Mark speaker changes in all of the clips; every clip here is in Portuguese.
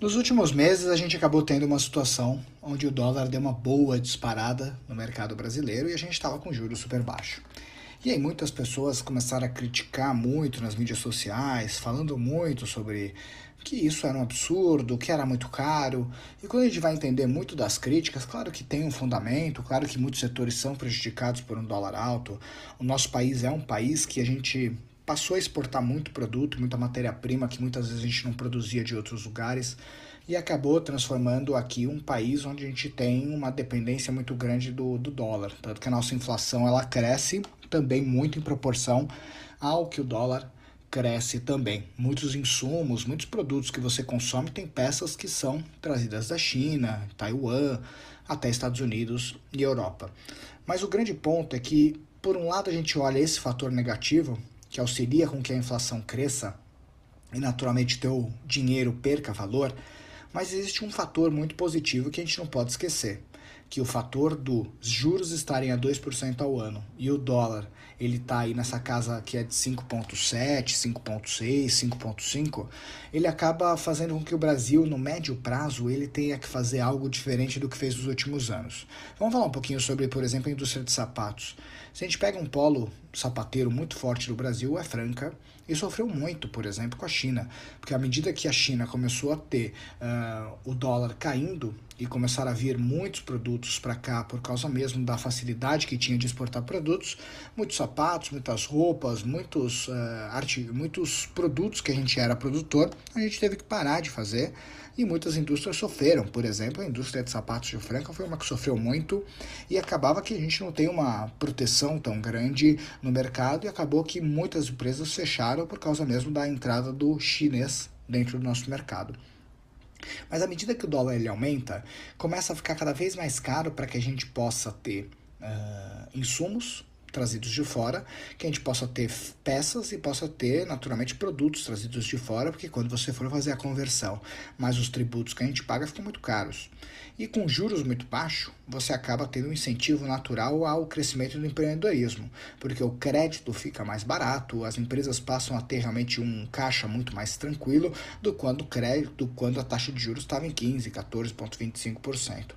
Speaker 1: Nos últimos meses, a gente acabou tendo uma situação onde o dólar deu uma boa disparada no mercado brasileiro e a gente estava com juros super baixo. E aí muitas pessoas começaram a criticar muito nas mídias sociais, falando muito sobre que isso era um absurdo, que era muito caro. E quando a gente vai entender muito das críticas, claro que tem um fundamento, claro que muitos setores são prejudicados por um dólar alto. O nosso país é um país que a gente passou a exportar muito produto, muita matéria-prima que muitas vezes a gente não produzia de outros lugares e acabou transformando aqui um país onde a gente tem uma dependência muito grande do, do dólar. Tanto que a nossa inflação ela cresce também muito em proporção ao que o dólar cresce também. Muitos insumos, muitos produtos que você consome têm peças que são trazidas da China, Taiwan, até Estados Unidos e Europa. Mas o grande ponto é que, por um lado, a gente olha esse fator negativo, que auxilia com que a inflação cresça e naturalmente teu dinheiro perca valor, mas existe um fator muito positivo que a gente não pode esquecer, que o fator dos juros estarem a 2% ao ano e o dólar ele está aí nessa casa que é de 5,7, 5,6, 5,5, ele acaba fazendo com que o Brasil, no médio prazo, ele tenha que fazer algo diferente do que fez nos últimos anos. Vamos falar um pouquinho sobre, por exemplo, a indústria de sapatos. Se a gente pega um polo sapateiro muito forte do Brasil, é Franca, e sofreu muito, por exemplo, com a China, porque à medida que a China começou a ter uh, o dólar caindo e começaram a vir muitos produtos para cá por causa mesmo da facilidade que tinha de exportar produtos, muitos sapatos, muitas roupas, muitos, uh, arte, muitos produtos que a gente era produtor, a gente teve que parar de fazer e muitas indústrias sofreram. Por exemplo, a indústria de sapatos de Franca foi uma que sofreu muito e acabava que a gente não tem uma proteção tão grande no mercado e acabou que muitas empresas fecharam por causa mesmo da entrada do chinês dentro do nosso mercado. Mas à medida que o dólar ele aumenta, começa a ficar cada vez mais caro para que a gente possa ter uh, insumos trazidos de fora, que a gente possa ter peças e possa ter, naturalmente, produtos trazidos de fora, porque quando você for fazer a conversão, mas os tributos que a gente paga ficam muito caros. E com juros muito baixos, você acaba tendo um incentivo natural ao crescimento do empreendedorismo, porque o crédito fica mais barato, as empresas passam a ter realmente um caixa muito mais tranquilo do quando o crédito, quando a taxa de juros estava em 15, 14,25%.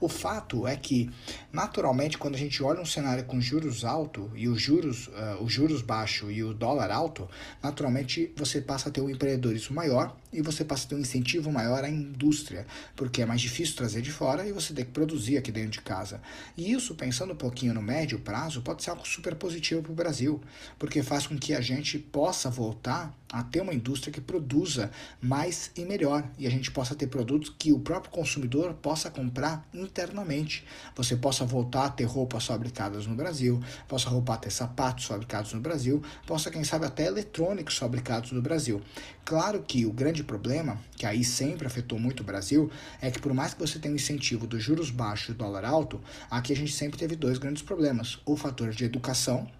Speaker 1: O fato é que, naturalmente, quando a gente olha um cenário com juros alto e os juros, uh, os juros baixo e o dólar alto, naturalmente você passa a ter um empreendedorismo maior e você passa a ter um incentivo maior à indústria, porque é mais difícil trazer de fora e você tem que produzir aqui dentro de casa. E isso, pensando um pouquinho no médio prazo, pode ser algo super positivo para o Brasil, porque faz com que a gente possa voltar a ter uma indústria que produza mais e melhor e a gente possa ter produtos que o próprio consumidor possa comprar internamente. Você possa voltar a ter roupas fabricadas no Brasil, possa voltar a ter sapatos fabricados no Brasil, possa, quem sabe, até eletrônicos fabricados no Brasil. Claro que o grande problema, que aí sempre afetou muito o Brasil, é que por mais que você tenha um incentivo dos juros baixos e dólar alto, aqui a gente sempre teve dois grandes problemas: o fator de educação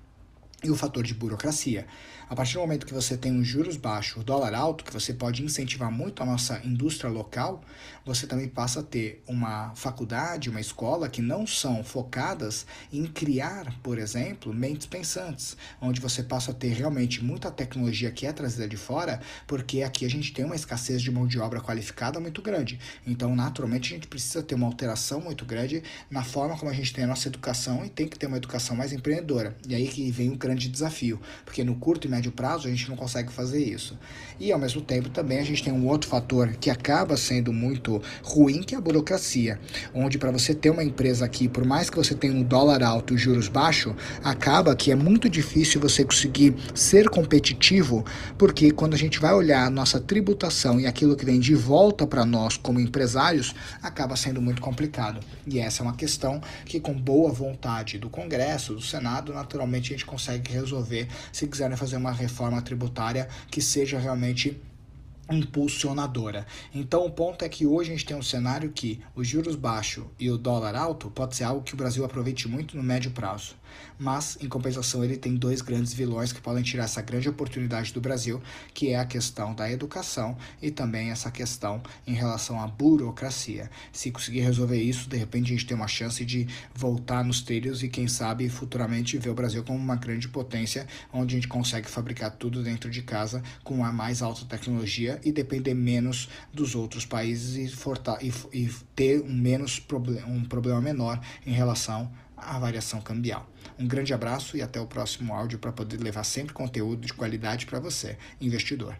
Speaker 1: e o fator de burocracia. A partir do momento que você tem os juros baixos, o dólar alto, que você pode incentivar muito a nossa indústria local, você também passa a ter uma faculdade, uma escola que não são focadas em criar, por exemplo, mentes pensantes, onde você passa a ter realmente muita tecnologia que é trazida de fora, porque aqui a gente tem uma escassez de mão de obra qualificada muito grande. Então, naturalmente, a gente precisa ter uma alteração muito grande na forma como a gente tem a nossa educação e tem que ter uma educação mais empreendedora. E aí que vem o grande desafio, porque no curto e médio prazo a gente não consegue fazer isso. E ao mesmo tempo também a gente tem um outro fator que acaba sendo muito ruim, que é a burocracia, onde para você ter uma empresa aqui, por mais que você tenha um dólar alto e juros baixos, acaba que é muito difícil você conseguir ser competitivo, porque quando a gente vai olhar a nossa tributação e aquilo que vem de volta para nós como empresários, acaba sendo muito complicado. E essa é uma questão que com boa vontade do Congresso, do Senado, naturalmente a gente consegue consegue resolver se quiserem fazer uma reforma tributária que seja realmente impulsionadora. Então o ponto é que hoje a gente tem um cenário que os juros baixos e o dólar alto pode ser algo que o Brasil aproveite muito no médio prazo. Mas, em compensação, ele tem dois grandes vilões que podem tirar essa grande oportunidade do Brasil, que é a questão da educação e também essa questão em relação à burocracia. Se conseguir resolver isso, de repente a gente tem uma chance de voltar nos trilhos e, quem sabe, futuramente ver o Brasil como uma grande potência, onde a gente consegue fabricar tudo dentro de casa com a mais alta tecnologia e depender menos dos outros países e, e, e ter um, menos um problema menor em relação à variação cambial. Um grande abraço e até o próximo áudio para poder levar sempre conteúdo de qualidade para você, investidor.